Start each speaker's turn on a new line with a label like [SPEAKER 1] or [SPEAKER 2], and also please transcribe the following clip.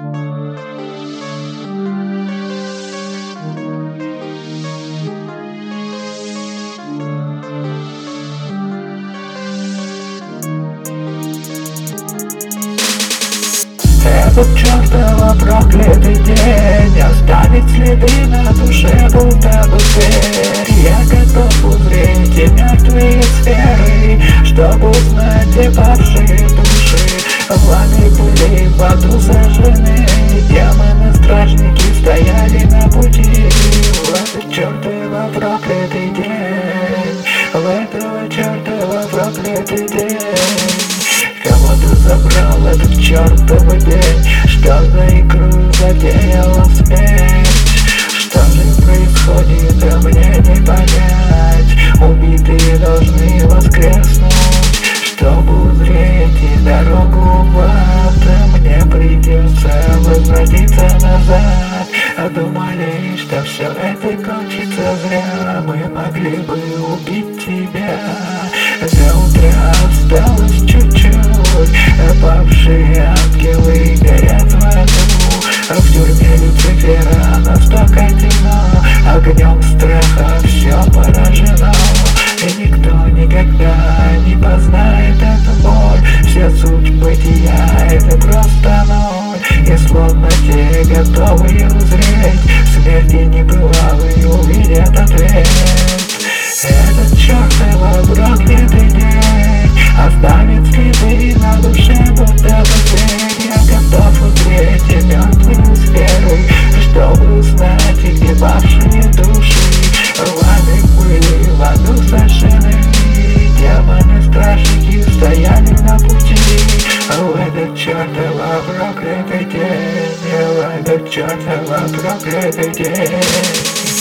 [SPEAKER 1] Этот чертова проклятый день Оставит следы на душе, будто зверь. Я готов узреть и мертвые сферы Чтобы узнать, павшие души. Пламя были в аду сожжены Демоны-стражники стояли на пути. В этот чертова проклятый день. В этого чертова проклятый день. Кого ты забрал этот чертовый думали, что все это кончится зря. Мы могли бы убить тебя. До утра осталось чуть-чуть. Павшие ангелы горят в аду. В тюрьме Люцифера настолько темно. Огнем словно те готовые узреть Смерти небывалые этот чертова проклятый день В этот чертова проклятый день